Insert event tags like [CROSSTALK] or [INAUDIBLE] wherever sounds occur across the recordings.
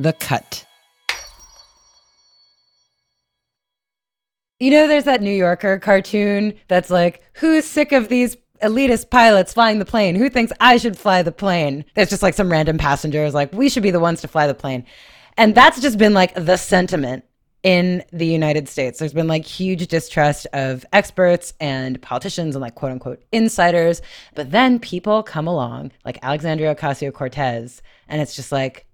The Cut. You know, there's that New Yorker cartoon that's like, who's sick of these elitist pilots flying the plane? Who thinks I should fly the plane? There's just like some random passengers, like, we should be the ones to fly the plane. And that's just been like the sentiment in the United States. There's been like huge distrust of experts and politicians and like quote unquote insiders. But then people come along like Alexandria Ocasio Cortez, and it's just like,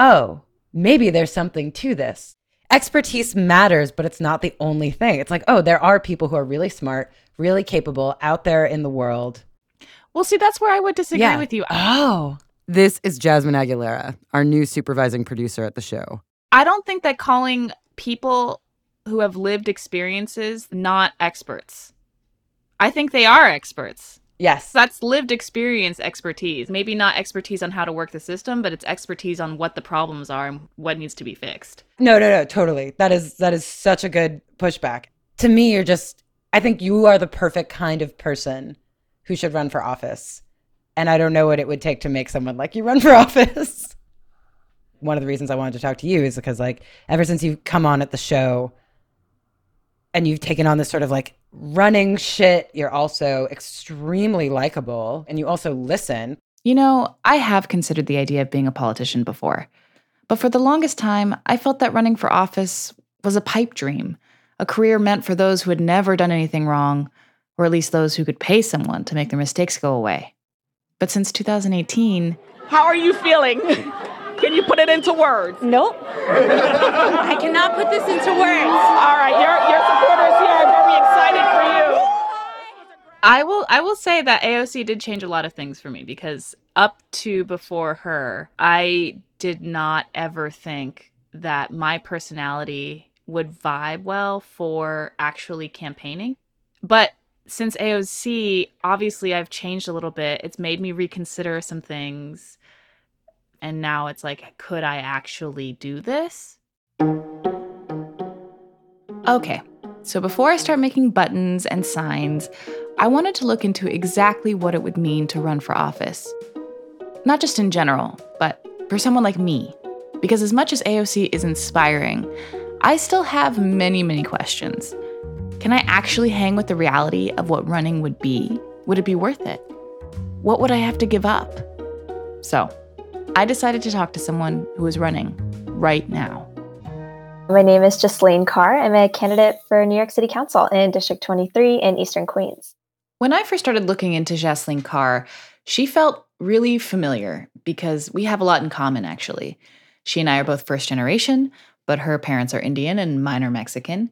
oh, maybe there's something to this. Expertise matters, but it's not the only thing. It's like, oh, there are people who are really smart, really capable out there in the world. Well, see, that's where I would disagree Yeah. with you. Oh, This is Jazmin Aguilera, our new supervising producer at the show. I don't think that calling people who have lived experiences not experts. I think they are experts. Yes. That's lived experience expertise. Maybe not expertise on how to work the system, but it's expertise on what the problems are and what needs to be fixed. No, no, no, totally. That is that is such a good pushback. To me, you're just I think you are the perfect kind of person who should run for office. And I don't know what it would take to make someone like you run for [LAUGHS] office. One of the reasons I wanted to talk to you is because like ever since you've come on at the show and you've taken on this sort of like running shit, you're also extremely likable and you also listen. You know, I have considered the idea of being a politician before. But for the longest time, I felt that running for office was a pipe dream, a career meant for those who had never done anything wrong, or at least those who could pay someone to make their mistakes go away. But since 2018, How are you feeling? [LAUGHS] Can you put it into words? Nope. I cannot put this into words. All right, your, your supporters here are very excited for you. I will I will say that AOC did change a lot of things for me because up to before her, I did not ever think that my personality would vibe well for actually campaigning. But since AOC, obviously I've changed a little bit. It's made me reconsider some things. And now it's like, could I actually do this? Okay, so before I start making buttons and signs, I wanted to look into exactly what it would mean to run for office. Not just in general, but for someone like me. Because as much as AOC is inspiring, I still have many, many questions. Can I actually hang with the reality of what running would be? Would it be worth it? What would I have to give up? So, I decided to talk to someone who is running right now. My name is Jaslin Kaur. I'm a candidate for New York City Council in District 23 in Eastern Queens. When I first started looking into Jaslin Kaur, she felt really familiar because we have a lot in common, actually. She and I are both first generation, but her parents are Indian and mine are Mexican.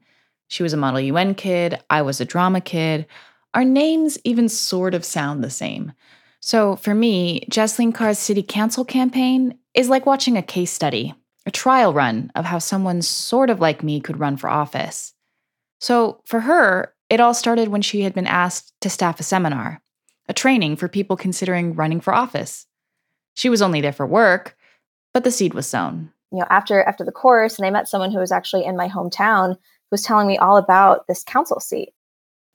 She was a Model UN kid, I was a drama kid. Our names even sort of sound the same. So for me, Jaslin Kaur's city council campaign is like watching a case study, a trial run of how someone sort of like me could run for office. So for her, it all started when she had been asked to staff a seminar, a training for people considering running for office. She was only there for work, but the seed was sown. you know, after after the course, and I met someone who was actually in my hometown who was telling me all about this council seat.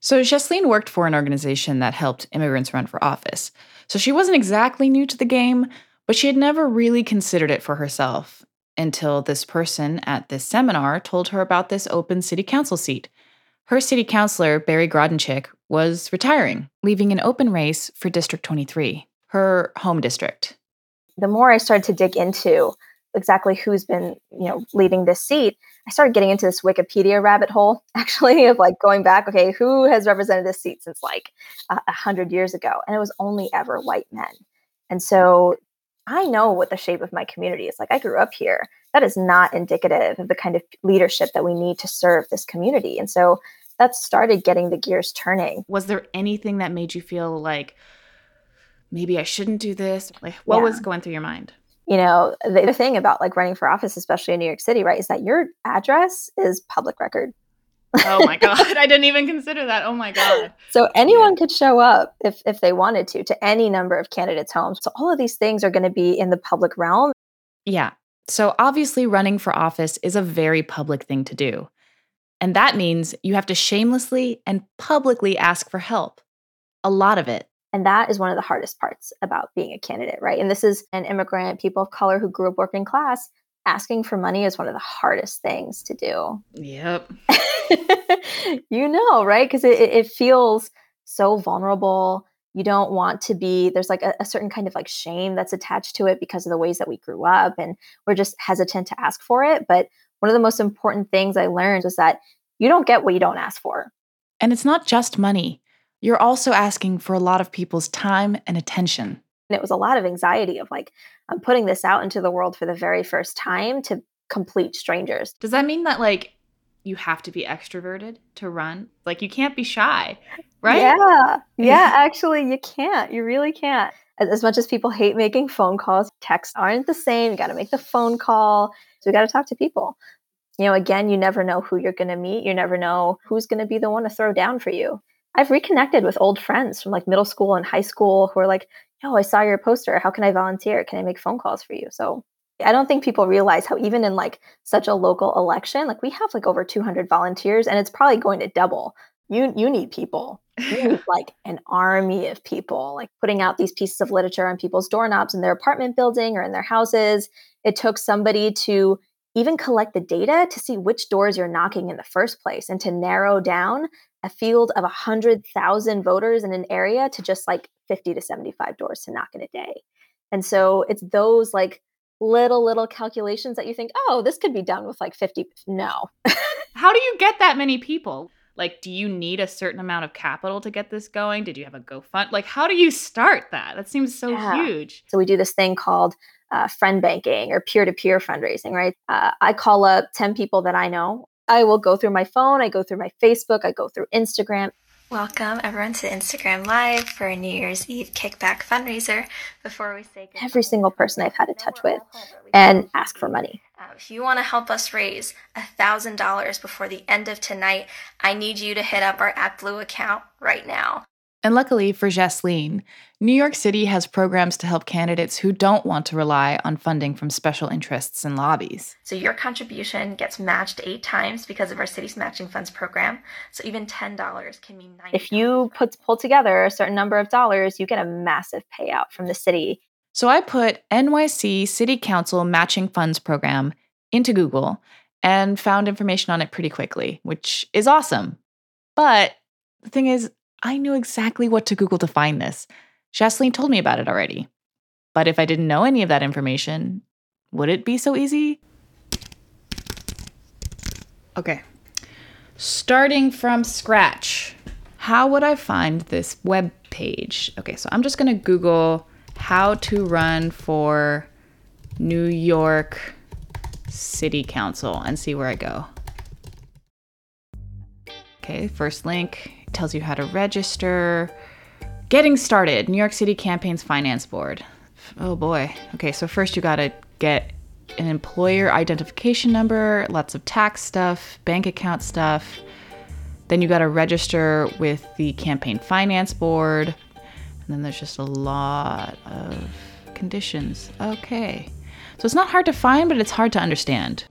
So Jaslin worked for an organization that helped immigrants run for office. So she wasn't exactly new to the game, but she had never really considered it for herself until this person at this seminar told her about this open city council seat. Her city councilor, Barry Grodenchik, was retiring, leaving an open race for District 23, her home district. The more I started to dig into exactly who's been, you know, leading this seat, I started getting into this Wikipedia rabbit hole, [LAUGHS] actually, of like going back, okay, who has represented this seat since like a uh, hundred years ago? And it was only ever white men. And so I know what the shape of my community is like. I grew up here. That is not indicative of the kind of leadership that we need to serve this community. And so that started getting the gears turning. Was there anything that made you feel like maybe I shouldn't do this? Like what yeah. was going through your mind? You know, the, the thing about like running for office, especially in New York City, right, is that your address is public record. Oh my god i didn't even consider that oh my god. [LAUGHS] So anyone yeah. could show up if if they wanted to to any number of candidates homes. So all of these things are going to be in the public realm. Yeah so obviously running for office is a very public thing to do. And that means you have to shamelessly and publicly ask for help. A lot of it and that is one of the hardest parts about being a candidate right and this is an immigrant people of color who grew up working class asking for money is one of the hardest things to do. Yep. [LAUGHS] you know, right? Because it, it feels so vulnerable. You don't want to be, there's like a, a, certain kind of like shame that's attached to it because of the ways that we grew up. And we're just hesitant to ask for it. But one of the most important things I learned was that you don't get what you don't ask for. And it's not just money, you're also asking for a lot of people's time and attention. And it was a lot of anxiety of like, I'm putting this out into the world for the very first time to complete strangers. Does that mean that like you have to be extroverted to run? Like you can't be shy, right? Yeah. Yeah, [LAUGHS] actually you can't. You really can't. As, as much as people hate making phone calls, texts aren't the same. You got to make the phone call. So we got to talk to people. You know, again, you never know who you're going to meet. You never know who's going to be the one to throw down for you. I've reconnected with old friends from like middle school and high school who are like, oh, I saw your poster. How can I volunteer? Can I make phone calls for you? So I don't think people realize how even in like such a local election, like we have like over 200 volunteers and it's probably going to double. You you need people. You [LAUGHS] need like an army of people like putting out these pieces of literature on people's doorknobs in their apartment building or in their houses. It took somebody to even collect the data to see which doors you're knocking in the first place and to narrow down a field of 100,000 voters in an area to just like 50 to 75 doors to knock in a day. And so it's those like little, little calculations that you think, oh, this could be done with like 50. No. How do you get that many people? Like, do you need a certain amount of capital to get this going? Did you have a GoFund? Like, how do you start that? That seems so yeah. huge. So we do this thing called uh, friend banking or peer-to-peer fundraising, right? Uh, I call up 10 people that I know I will go through my phone, I go through my Facebook, I go through Instagram. Welcome everyone to Instagram Live for a New Year's Eve kickback fundraiser. Before we say goodbye, every single person I've had a touch with and ask for money. Uh, if you want to help us raise $1,000 before the end of tonight, I need you to hit up our ActBlue account right now. And luckily for Jaslin, New York City has programs to help candidates who don't want to rely on funding from special interests and lobbies. So your contribution gets matched eight times because of our city's matching funds program. So even $10 can mean 90 If you put pull together a certain number of dollars, you get a massive payout from the city. So I put NYC City Council Matching Funds Program into Google and found information on it pretty quickly, which is awesome. But the thing is, I knew exactly what to Google to find this. Jaslin told me about it already. But if I didn't know any of that information, would it be so easy? Okay. Starting from scratch, how would I find this web page? Okay, so I'm just going to Google how to run for New York City Council and see where I go. Okay, first link tells you how to register. Getting started, New York City Campaigns Finance Board. Oh boy. Okay, so first you gotta get an employer identification number, lots of tax stuff, bank account stuff. Then you gotta register with the Campaign Finance Board. And then there's just a lot of conditions. Okay. So it's not hard to find, but it's hard to understand.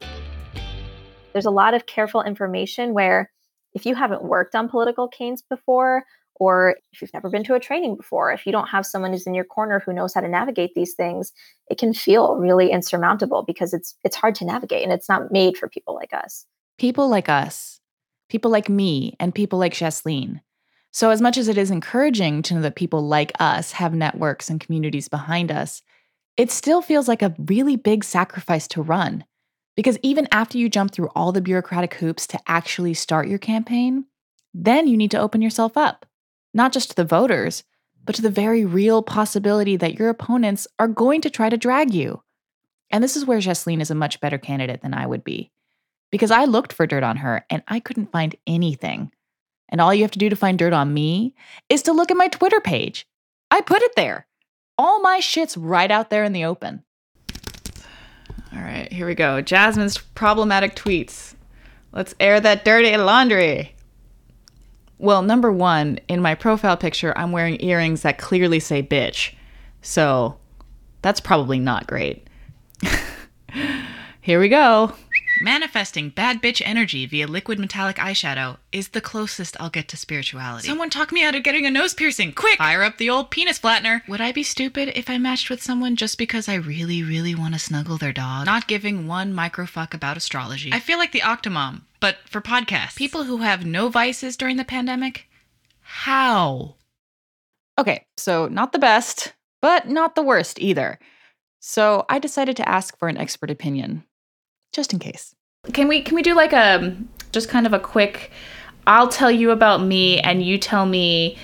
There's a lot of careful information where if you haven't worked on political canes before, or if you've never been to a training before, if you don't have someone who's in your corner who knows how to navigate these things, it can feel really insurmountable because it's it's hard to navigate and it's not made for people like us. People like us, people like me, and people like Jaslin. So, as much as it is encouraging to know that people like us have networks and communities behind us, it still feels like a really big sacrifice to run. Because even after you jump through all the bureaucratic hoops to actually start your campaign, then you need to open yourself up, not just to the voters, but to the very real possibility that your opponents are going to try to drag you. And this is where Jaslin is a much better candidate than I would be. Because I looked for dirt on her and I couldn't find anything. And all you have to do to find dirt on me is to look at my Twitter page. I put it there. All my shit's right out there in the open. All right, here we go. Jazmin's problematic tweets. Let's air that dirty laundry. Well, number one, in my profile picture, I'm wearing earrings that clearly say bitch. So that's probably not great. [LAUGHS] here we go. Manifesting bad bitch energy via liquid metallic eyeshadow is the closest I'll get to spirituality. Someone talk me out of getting a nose piercing. Quick! Fire up the old penis flattener. Would I be stupid if I matched with someone just because I really, really want to snuggle their dog? Not giving one microfuck about astrology. I feel like the Octomom, but for podcasts. People who have no vices during the pandemic? How? Okay, so not the best, but not the worst either. So I decided to ask for an expert opinion just in case. Can we can we do like a just kind of a quick I'll tell you about me and you tell me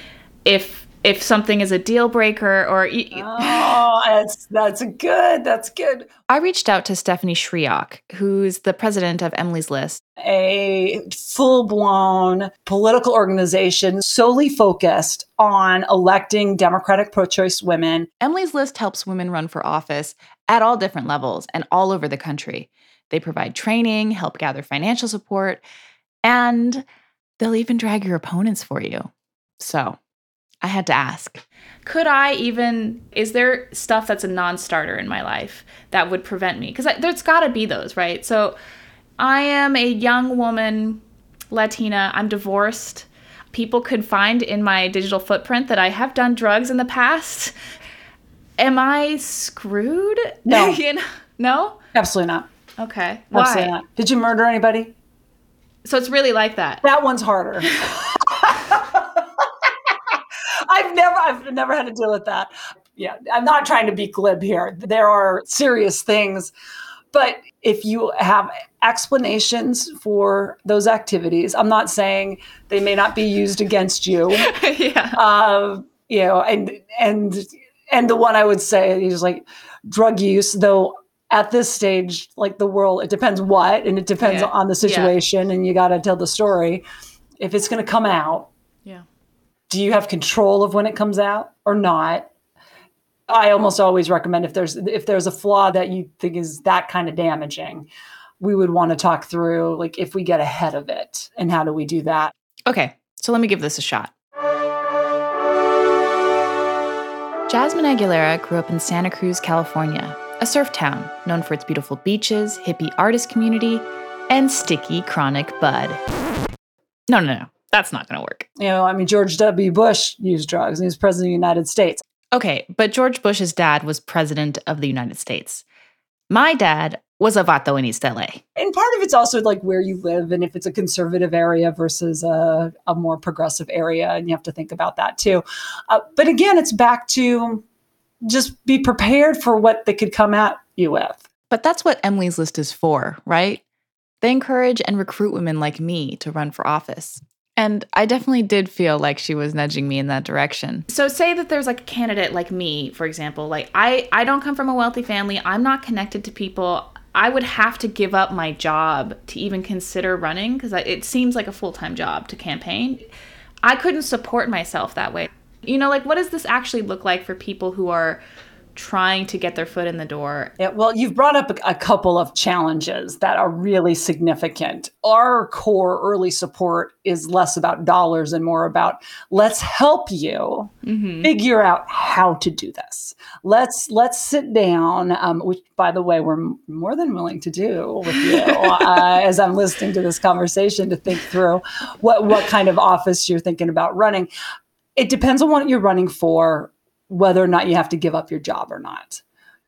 if if something is a deal breaker or [LAUGHS] oh that's that's good that's good. I reached out to Stephanie Schriock who's the president of emily's list. A full-blown political organization solely focused on electing democratic pro-choice women. Emily's list helps women run for office at all different levels and all over the country they provide training, help gather financial support, and they'll even drag your opponents for you. So I had to ask could I even, is there stuff that's a non starter in my life that would prevent me? Because there's got to be those, right? So I am a young woman, Latina, I'm divorced. People could find in my digital footprint that I have done drugs in the past. Am I screwed? No. [LAUGHS] you know? No? Absolutely not. Okay. Absolutely Why? not. Did you murder anybody? So it's really like that. That one's harder. [LAUGHS] I've never I've never had to deal with that. Yeah, I'm not trying to be glib here. There are serious things. But if you have explanations for those activities, I'm not saying they may not be used against you. [LAUGHS] yeah. Uh, you know, and and and the one I would say is like drug use, though at this stage, like the world, it depends what, and it depends Yeah. on the situation, and you got to tell the story. If it's going to come out, Yeah. do you have control of when it comes out or not? I almost always recommend if there's if there's a flaw that you think is that kind of damaging, we would want to talk through like if we get ahead of it and how do we do that. Okay, so let me give this a shot. Jazmin Aguilera grew up in Santa Cruz, California, a surf town known for its beautiful beaches, hippie artist community, and sticky chronic bud. No, no, no. That's not going to work. You know, I mean George W. Bush used drugs and he was president of the United States. Okay, but George Bush's dad was president of the United States. My dad was a vato in East LA. And part of it's also like where you live and if it's a conservative area versus a, a more progressive area. And you have to think about that too. Uh, but again, it's back to just be prepared for what they could come at you with. But that's what Emily's List is for, right? They encourage and recruit women like me to run for office. And I definitely did feel like she was nudging me in that direction. So say that there's like a candidate like me, for example, like I I don't come from a wealthy family. I'm not connected to people. I would have to give up my job to even consider running because it seems like a full-time job to campaign. I couldn't support myself that way. You know, like what does this actually look like for people who are trying to get their foot in the door. Yeah, well, you've brought up a, a, couple of challenges that are really significant. Our core early support is less about dollars and more about let's help you mm-hmm. figure out how to do this. Let's let's sit down, um, which by the way, we're more than willing to do with you [LAUGHS] uh, as I'm listening to this conversation to think through what what kind of office you're thinking about running. It depends on what you're running for whether or not you have to give up your job or not.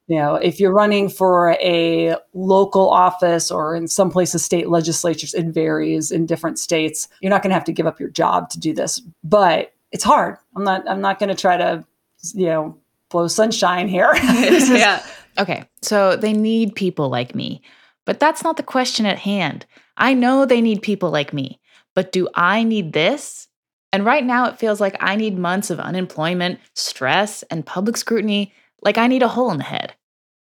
You know, if you're running for a local office or in some places state legislatures, it varies in different states. You're not going to have to give up your job to do this, but it's hard. I'm not. I'm not going to try to, you know, blow sunshine here. [LAUGHS] yeah. [LAUGHS] Okay. So they need people like me, but that's not the question at hand. I know they need people like me, but do I need this? And right now, it feels like I need months of unemployment, stress, and public scrutiny, like I need a hole in the head.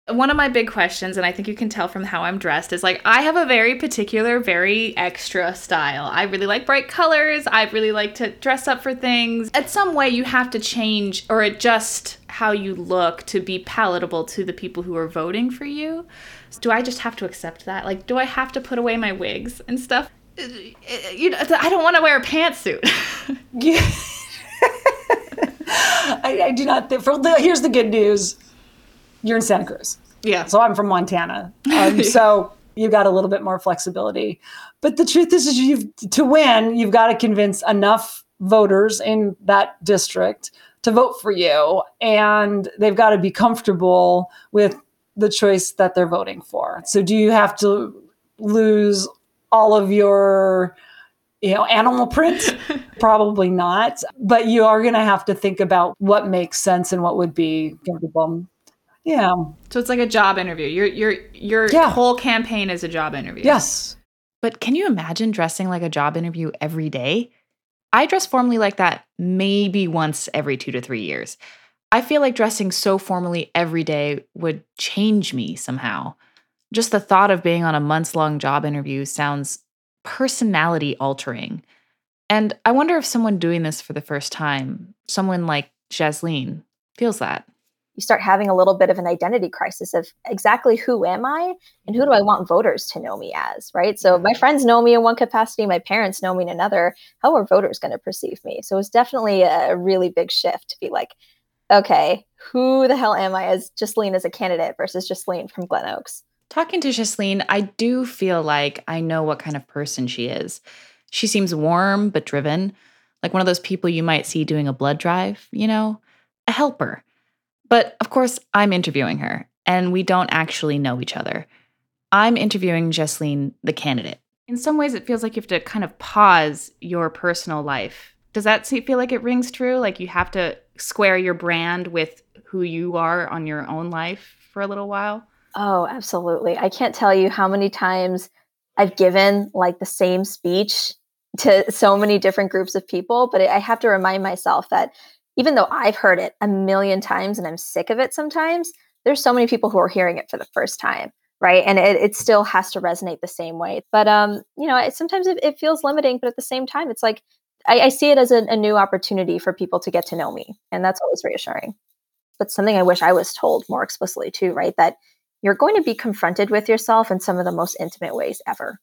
One of my big questions, and I think you can tell from how I'm dressed, is like I have a very particular, very extra style. I really like bright colors. I really like to dress up for things. At some way, you have to change or adjust how you look to be palatable to the people who are voting for you. Do I just have to accept that? Like, do I have to put away my wigs and stuff? You know, I don't want to wear a pantsuit. yeah. [LAUGHS] [LAUGHS] I, I, do not think. For the, here's the good news: you're in Santa Cruz. Yeah. So I'm from Montana. [LAUGHS] Um, so you've got a little bit more flexibility. But the truth is, is you've to win, you've got to convince enough voters in that district to vote for you, and they've got to be comfortable with the choice that they're voting for. So do you have to lose all of your you know animal print? [LAUGHS] Probably not but you are going to have to think about what makes sense and what would be comfortable. Yeah. So it's like a job interview. Your your your yeah. whole campaign is a job interview. Yes. But can you imagine dressing like a job interview every day? I dress formally like that maybe once every 2 to 3 years. I feel like dressing so formally every day would change me somehow just the thought of being on a months long job interview sounds personality altering. And I wonder if someone doing this for the first time, someone like Jaslin, feels that. You start having a little bit of an identity crisis of exactly who am I and who do I want voters to know me as, right? So my friends know me in one capacity, my parents know me in another. How are voters going to perceive me? So it's definitely a really big shift to be like, okay, who the hell am I as Jaslin as a candidate versus Jaslin from Glen Oaks? Talking to Jaslin, I do feel like I know what kind of person she is. She seems warm but driven, like one of those people you might see doing a blood drive, you know, a helper. But of course, I'm interviewing her, and we don't actually know each other. I'm interviewing Jaslin, the candidate. In some ways, it feels like you have to kind of pause your personal life. Does that feel like it rings true? Like you have to square your brand with who you are on your own life for a little while? Oh, absolutely. I can't tell you how many times I've given like the same speech to so many different groups of people, but I have to remind myself that even though I've heard it a million times and I'm sick of it sometimes, there's so many people who are hearing it for the first time, right? And it, it still has to resonate the same way. But um, you know, it, sometimes it, it, feels limiting, but at the same time, it's like I, I see it as a, a new opportunity for people to get to know me, and that's always reassuring. But something I wish I was told more explicitly too, right? That you're going to be confronted with yourself in some of the most intimate ways ever.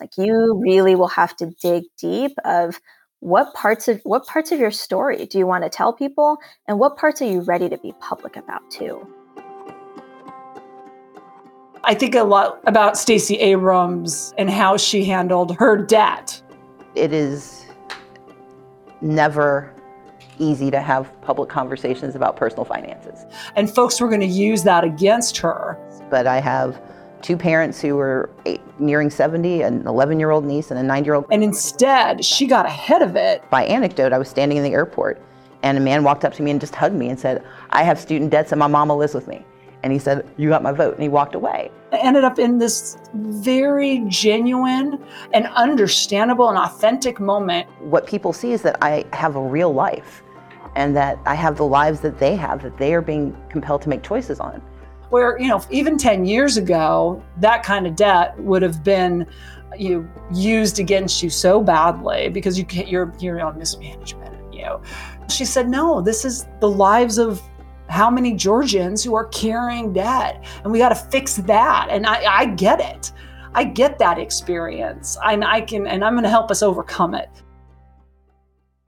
Like you really will have to dig deep of what parts of what parts of your story do you want to tell people and what parts are you ready to be public about too? I think a lot about Stacey Abrams and how she handled her debt. It is never easy to have public conversations about personal finances. And folks were going to use that against her. But I have two parents who were eight, nearing 70, an 11 year old niece and a nine year old. And instead, she got ahead of it. By anecdote, I was standing in the airport and a man walked up to me and just hugged me and said, I have student debts and my mama lives with me. And he said, You got my vote. And he walked away. I ended up in this very genuine and understandable and authentic moment. What people see is that I have a real life and that I have the lives that they have, that they are being compelled to make choices on. Where, you know, even 10 years ago, that kind of debt would have been you know, used against you so badly because you you're you're on mismanagement, you know. She said, "No, this is the lives of how many Georgians who are carrying debt, and we got to fix that. And I, I get it. I get that experience, and I can, and I'm going to help us overcome it.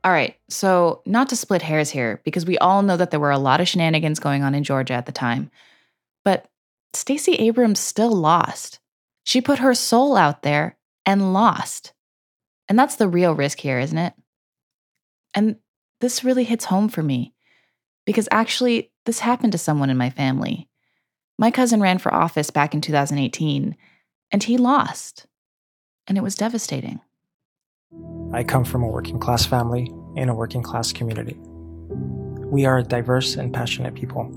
All right, so not to split hairs here, because we all know that there were a lot of shenanigans going on in Georgia at the time, but Stacey Abrams still lost. She put her soul out there and lost. And that's the real risk here, isn't it? And this really hits home for me because actually, this happened to someone in my family. My cousin ran for office back in 2018, and he lost. And it was devastating. I come from a working class family in a working class community. We are a diverse and passionate people.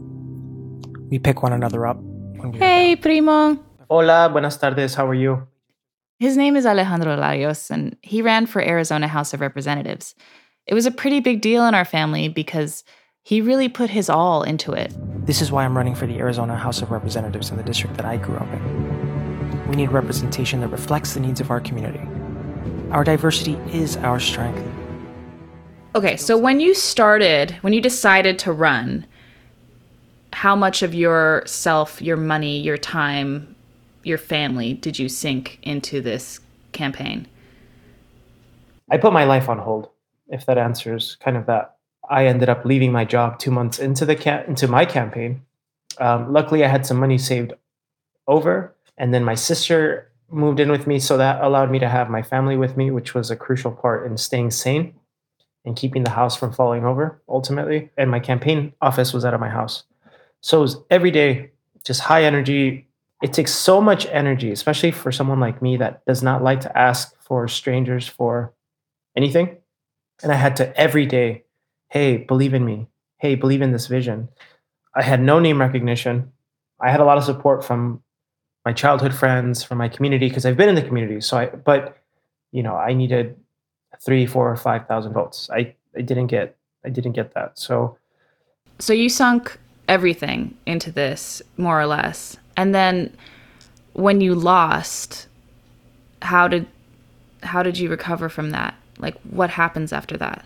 We pick one another up when we Hey, primo. Hola, buenas tardes. How are you? His name is Alejandro Larios, and he ran for Arizona House of Representatives. It was a pretty big deal in our family because he really put his all into it. This is why I'm running for the Arizona House of Representatives in the district that I grew up in. We need representation that reflects the needs of our community. Our diversity is our strength. Okay, so when you started, when you decided to run, how much of yourself, your money, your time, your family did you sink into this campaign? I put my life on hold, if that answers kind of that. I ended up leaving my job two months into the ca- into my campaign. Um, luckily, I had some money saved over, and then my sister moved in with me, so that allowed me to have my family with me, which was a crucial part in staying sane and keeping the house from falling over ultimately. And my campaign office was out of my house, so it was every day just high energy. It takes so much energy, especially for someone like me that does not like to ask for strangers for anything. And I had to every day hey, believe in me. Hey, believe in this vision. I had no name recognition. I had a lot of support from my childhood friends, from my community, because I've been in the community. So I, but you know, I needed three, four, or five thousand votes. I, I didn't get, I didn't get that. So, so you sunk everything into this, more or less, and then when you lost, how did, how did you recover from that? Like, what happens after that?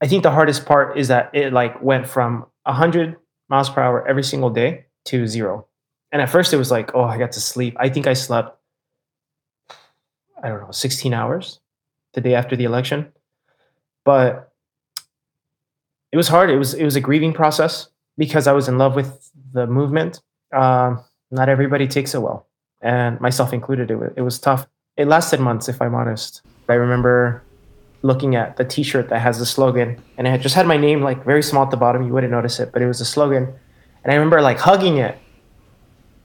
I think the hardest part is that it like went from 100 miles per hour every single day to zero. And at first it was like, oh, I got to sleep. I think I slept, I don't know, 16 hours the day after the election. But it was hard. It was it was a grieving process because I was in love with the movement. Um, not everybody takes it well, and myself included. It, it was tough. It lasted months, if I'm honest. I remember looking at the t-shirt that has the slogan and it just had my name like very small at the bottom you wouldn't notice it but it was a slogan and i remember like hugging it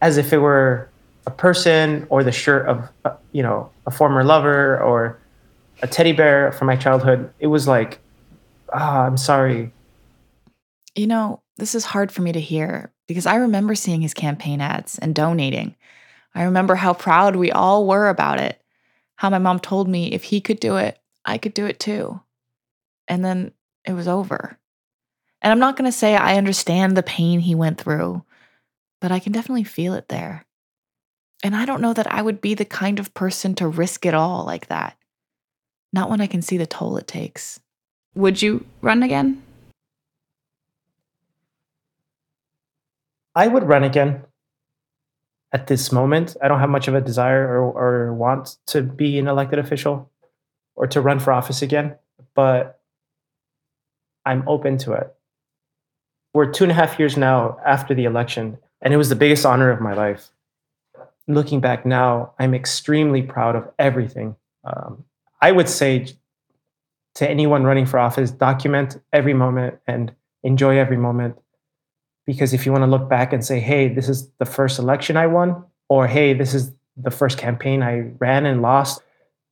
as if it were a person or the shirt of uh, you know a former lover or a teddy bear from my childhood it was like ah oh, i'm sorry you know this is hard for me to hear because i remember seeing his campaign ads and donating i remember how proud we all were about it how my mom told me if he could do it I could do it too. And then it was over. And I'm not going to say I understand the pain he went through, but I can definitely feel it there. And I don't know that I would be the kind of person to risk it all like that. Not when I can see the toll it takes. Would you run again? I would run again at this moment. I don't have much of a desire or, or want to be an elected official or to run for office again, but I'm open to it. We're two and a half years now after the election, and it was the biggest honor of my life. Looking back now, I'm extremely proud of everything. Um, I would say to anyone running for office, document every moment and enjoy every moment. Because if you want to look back and say, hey, this is the first election I won, or hey, this is the first campaign I ran and lost,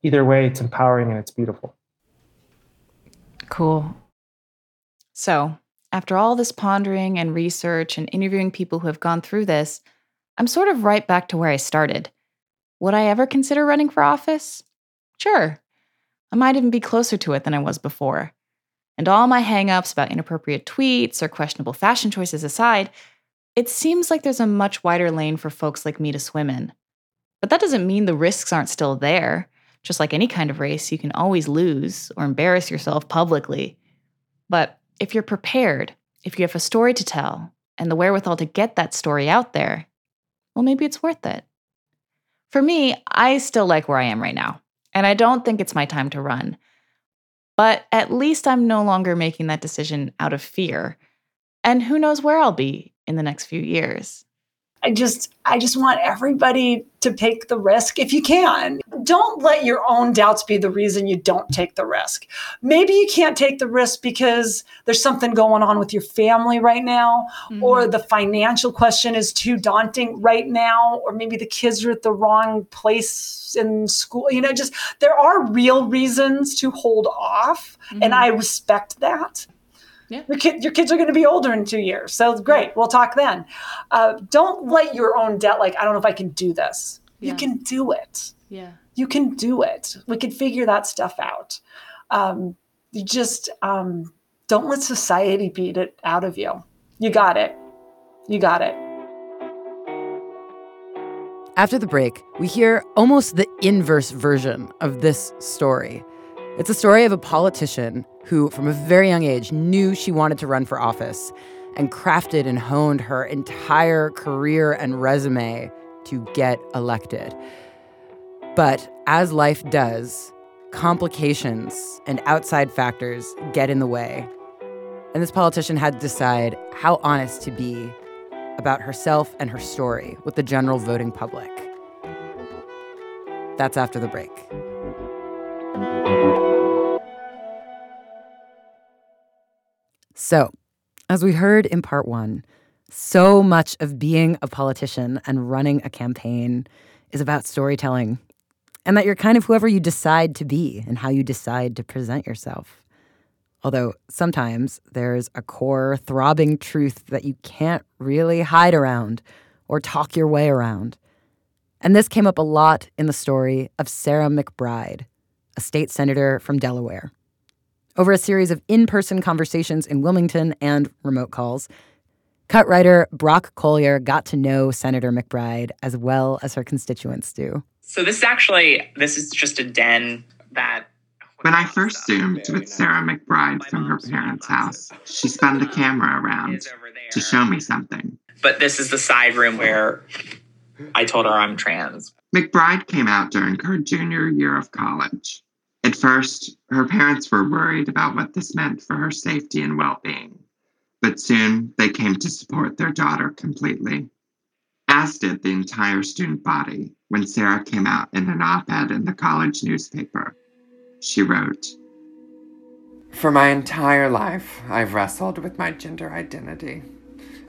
either way, it's empowering and it's beautiful. Cool. So, after all this pondering and research and interviewing people who have gone through this, I'm sort of right back to where I started. Would I ever consider running for office? Sure. I might even be closer to it than I was before. And all my hangups about inappropriate tweets or questionable fashion choices aside, it seems like there's a much wider lane for folks like me to swim in. But that doesn't mean the risks aren't still there. Just like any kind of race, you can always lose or embarrass yourself publicly. But if you're prepared if you have a story to tell and the wherewithal to get that story out there, well, maybe it's worth it. For me, I still like where I am right now, and I don't think it's my time to run. But at least I'm no longer making that decision out of fear. And who knows where I'll be in the next few years. I just I just want everybody to take the risk if you can. Don't let your own doubts be the reason you don't take the risk. Maybe you can't take the risk because there's something going on with your family right now mm-hmm. or the financial question is too daunting right now or maybe the kids are at the wrong place in school. You know, just there are real reasons to hold off mm-hmm. and I respect that. Yeah. Your, kid, your kids are going to be older in two years. So great. We'll talk then. Uh, don't let your own debt, like, I don't know if I can do this. Yeah. You can do it. Yeah. You can do it. We can figure that stuff out. Um, you just um, don't let society beat it out of you. You got it. You got it. After the break, we hear almost the inverse version of this story. It's a story of a politician who, from a very young age, knew she wanted to run for office and crafted and honed her entire career and resume to get elected. But as life does, complications and outside factors get in the way. And this politician had to decide how honest to be about herself and her story with the general voting public. That's after the break. So, as we heard in part one, so much of being a politician and running a campaign is about storytelling, and that you're kind of whoever you decide to be and how you decide to present yourself. Although sometimes there's a core, throbbing truth that you can't really hide around or talk your way around. And this came up a lot in the story of Sarah McBride, a state senator from Delaware. Over a series of in person conversations in Wilmington and remote calls, cut writer Brock Colyar got to know Senator McBride as well as her constituents do. So, this is actually this is just a den that when I first zoomed with Sarah McBride from her parents' house, she spun the camera around to show me something. But this is the side room where I told her I'm trans. McBride came out during her junior year of college. At first, her parents were worried about what this meant for her safety and well being, but soon they came to support their daughter completely. As did the entire student body when Sarah came out in an op ed in the college newspaper. She wrote For my entire life, I've wrestled with my gender identity.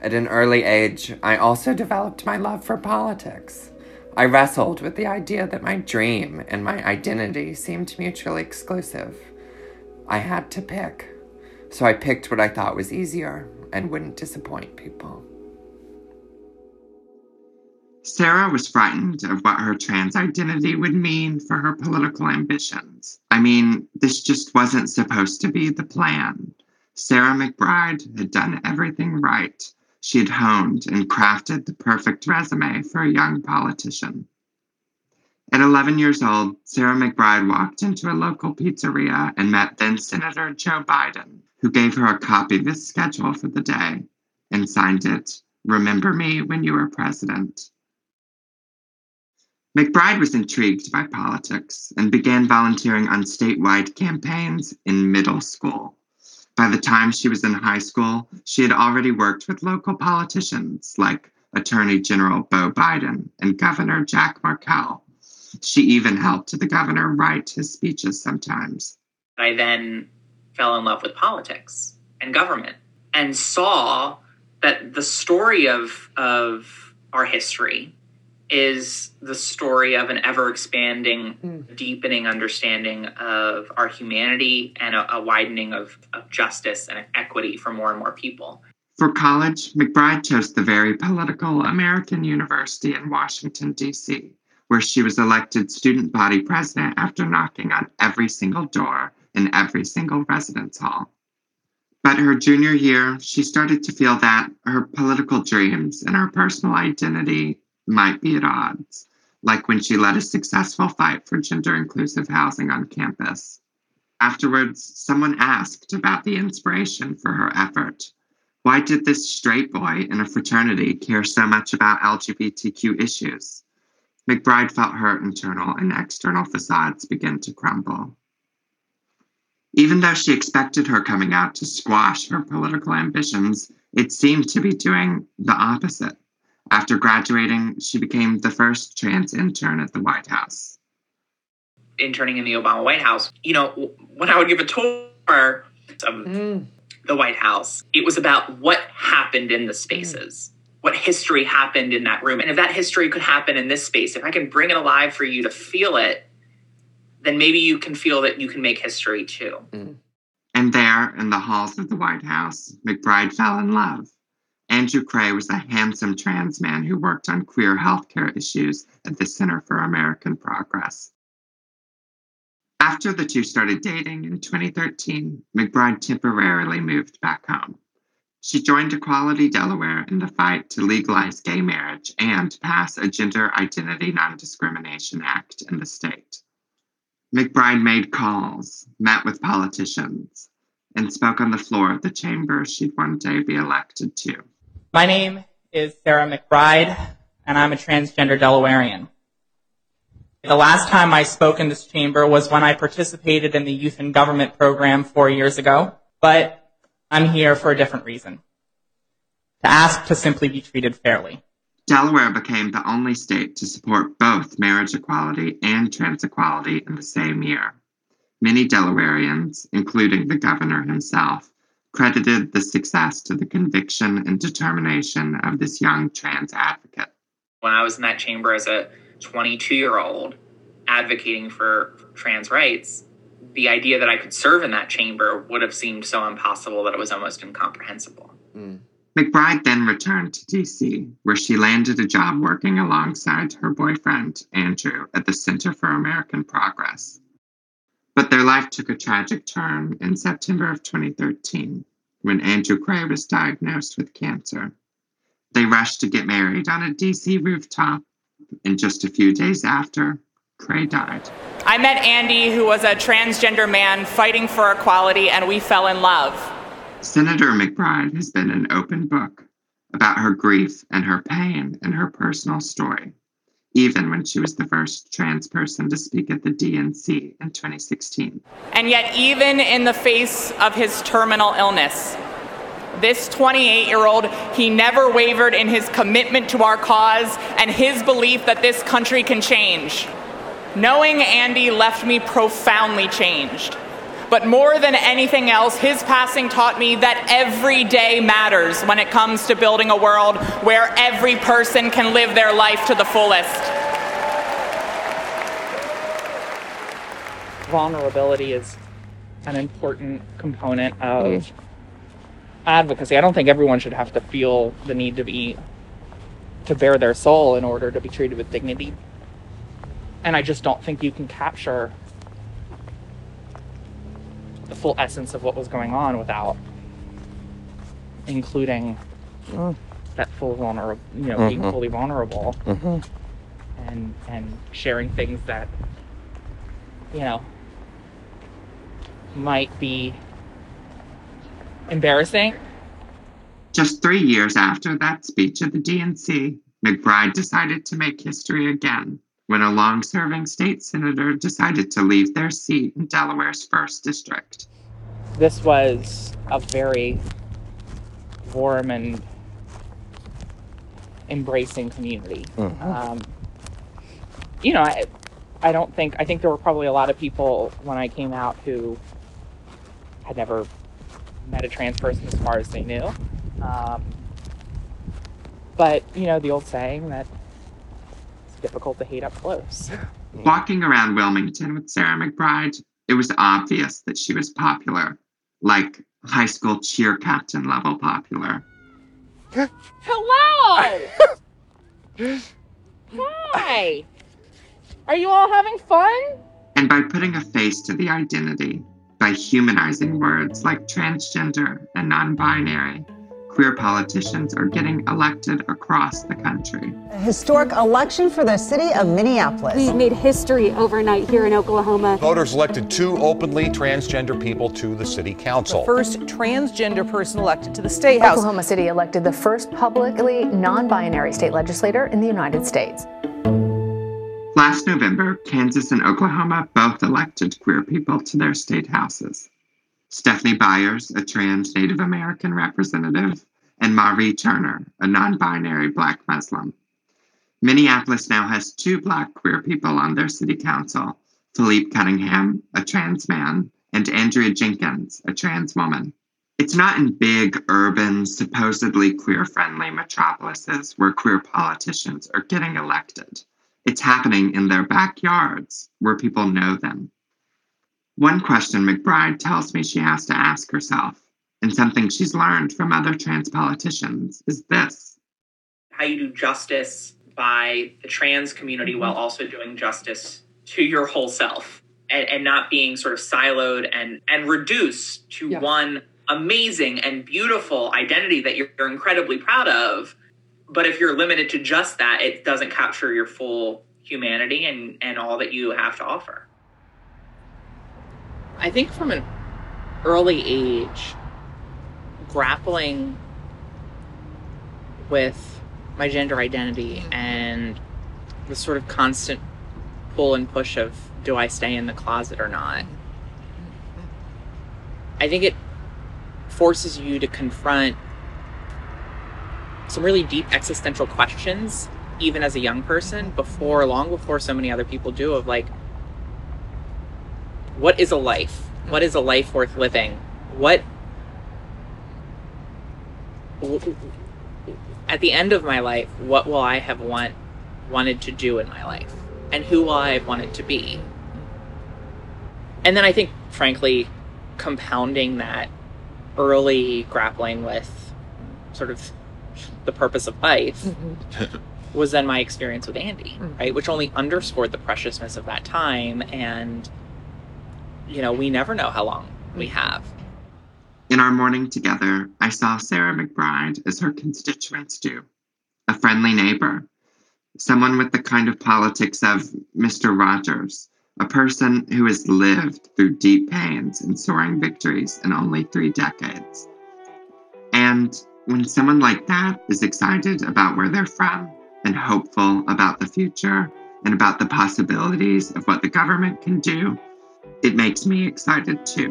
At an early age, I also developed my love for politics. I wrestled with the idea that my dream and my identity seemed mutually exclusive. I had to pick, so I picked what I thought was easier and wouldn't disappoint people. Sarah was frightened of what her trans identity would mean for her political ambitions. I mean, this just wasn't supposed to be the plan. Sarah McBride had done everything right she had honed and crafted the perfect resume for a young politician. At 11 years old, Sarah McBride walked into a local pizzeria and met then Senator Joe Biden, who gave her a copy of his schedule for the day and signed it, Remember Me When You Are President. McBride was intrigued by politics and began volunteering on statewide campaigns in middle school. By the time she was in high school, she had already worked with local politicians like Attorney General Beau Biden and Governor Jack Markell. She even helped the governor write his speeches sometimes. I then fell in love with politics and government and saw that the story of, of our history is the story of an ever expanding, mm. deepening understanding of our humanity and a, a widening of, of justice and equity for more and more people. For college, McBride chose the very political American University in Washington, D.C., where she was elected student body president after knocking on every single door in every single residence hall. But her junior year, she started to feel that her political dreams and her personal identity might be at odds, like when she led a successful fight for gender inclusive housing on campus. Afterwards, someone asked about the inspiration for her effort. Why did this straight boy in a fraternity care so much about LGBTQ issues? McBride felt her internal and external facades begin to crumble. Even though she expected her coming out to squash her political ambitions, it seemed to be doing the opposite. After graduating, she became the first trans intern at the White House. Interning in the Obama White House, you know, when I would give a tour of mm. the White House, it was about what happened in the spaces. Mm. What history happened in that room. And if that history could happen in this space, if I can bring it alive for you to feel it, then maybe you can feel that you can make history too. Mm. And there, in the halls of the White House, McBride fell in love. Andrew Cray was a handsome trans man who worked on queer healthcare issues at the Center for American Progress. After the two started dating in 2013, McBride temporarily moved back home. She joined Equality Delaware in the fight to legalize gay marriage and pass a Gender Identity Non Discrimination Act in the state. McBride made calls, met with politicians, and spoke on the floor of the chamber she'd one day be elected to. My name is Sarah McBride, and I'm a transgender Delawarean. The last time I spoke in this chamber was when I participated in the Youth in Government program four years ago, but I'm here for a different reason. To ask to simply be treated fairly. Delaware became the only state to support both marriage equality and trans equality in the same year. Many Delawareans, including the governor himself, credited the success to the conviction and determination of this young trans advocate. When I was in that chamber as a 22 year old advocating for trans rights, the idea that I could serve in that chamber would have seemed so impossible that it was almost incomprehensible. Mm. McBride then returned to DC, where she landed a job working alongside her boyfriend, Andrew, at the Center for American Progress. But their life took a tragic turn in September of 2013 when Andrew Cray was diagnosed with cancer. They rushed to get married on a DC rooftop, and just a few days after, Cray died. I met Andy, who was a transgender man fighting for equality, and we fell in love. Senator McBride has been an open book about her grief and her pain and her personal story, even when she was the first trans person to speak at the DNC in 2016. And yet, even in the face of his terminal illness, this 28 year old, he never wavered in his commitment to our cause and his belief that this country can change. Knowing Andy left me profoundly changed. But more than anything else, his passing taught me that every day matters when it comes to building a world where every person can live their life to the fullest. Vulnerability is an important component of advocacy. I don't think everyone should have to feel the need to be to bare their soul in order to be treated with dignity. And I just don't think you can capture the full essence of what was going on without including mm. that full vulnerable, you know, mm-hmm. being fully vulnerable mm-hmm. and and sharing things that you know might be embarrassing. Just three years after that speech at the DNC, McBride decided to make history again when a long serving state senator decided to leave their seat in Delaware's first district. This was a very warm and embracing community. Mm-hmm. Um, you know, I, I don't think, I think there were probably a lot of people when I came out who had never met a trans person as far as they knew. Um, but, you know, the old saying that difficult to hate up close. Walking around Wilmington with Sarah McBride, it was obvious that she was popular, like high school cheer captain level popular. Hello! Hi! Are you all having fun? And by putting a face to the identity, by humanizing words like transgender and non binary, queer politicians are getting elected across the country. A historic election for the city of Minneapolis. We made history overnight here in Oklahoma. Voters elected two openly transgender people to the city council. The first transgender person elected to the state house. Oklahoma City elected the first publicly non binary state legislator in the United States. Last November, Kansas and Oklahoma both elected queer people to their state houses. Stephanie Byers, a trans Native American representative, and Mauree Turner, a non binary Black Muslim. Minneapolis now has two Black queer people on their city council Phillipe Cunningham, a trans man, and Andrea Jenkins, a trans woman. It's not in big, urban, supposedly queer friendly metropolises where queer politicians are getting elected. It's happening in their backyards where people know them. One question McBride tells me she has to ask herself, and something she's learned from other trans politicians, is this How you do justice by the trans community mm-hmm. while also doing justice to your whole self and, and not being sort of siloed and, and reduced to yeah. one amazing and beautiful identity that you're, you're incredibly proud of. But if you're limited to just that, it doesn't capture your full humanity and, and all that you have to offer. I think from an early age, grappling with my gender identity mm-hmm. and the sort of constant pull and push of do I stay in the closet or not? Mm-hmm. Mm-hmm. I think it forces you to confront some really deep existential questions, even as a young person, before, long before so many other people do, of like, what is a life? What is a life worth living? What at the end of my life, what will I have want wanted to do in my life? And who will I have wanted to be? And then I think, frankly, compounding that early grappling with sort of the purpose of life mm-hmm. [LAUGHS] was then my experience with Andy, mm-hmm. right? Which only underscored the preciousness of that time and you know, we never know how long we have. In our morning together, I saw Sarah McBride as her constituents do a friendly neighbor, someone with the kind of politics of Mr. Rogers, a person who has lived through deep pains and soaring victories in only three decades. And when someone like that is excited about where they're from and hopeful about the future and about the possibilities of what the government can do it makes me excited too.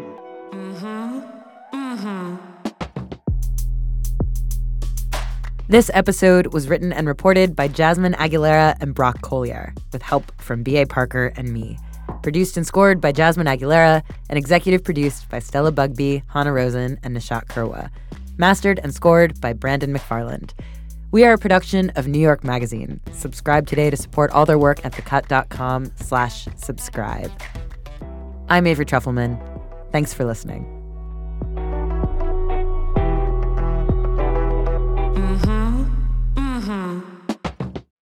Mm-hmm. Mm-hmm. This episode was written and reported by Jazmin Aguilera and Brock Colyar, with help from B.A. Parker and me. Produced and scored by Jazmin Aguilera, and executive produced by Stella Bugbee, Hanna Rosin, and Nishat Kurwa. Mastered and scored by Brandon McFarland. We are a production of New York Magazine. Subscribe today to support all their work at thecut.com slash subscribe. I'm Avery Trufelman. Thanks for listening. Mm-hmm.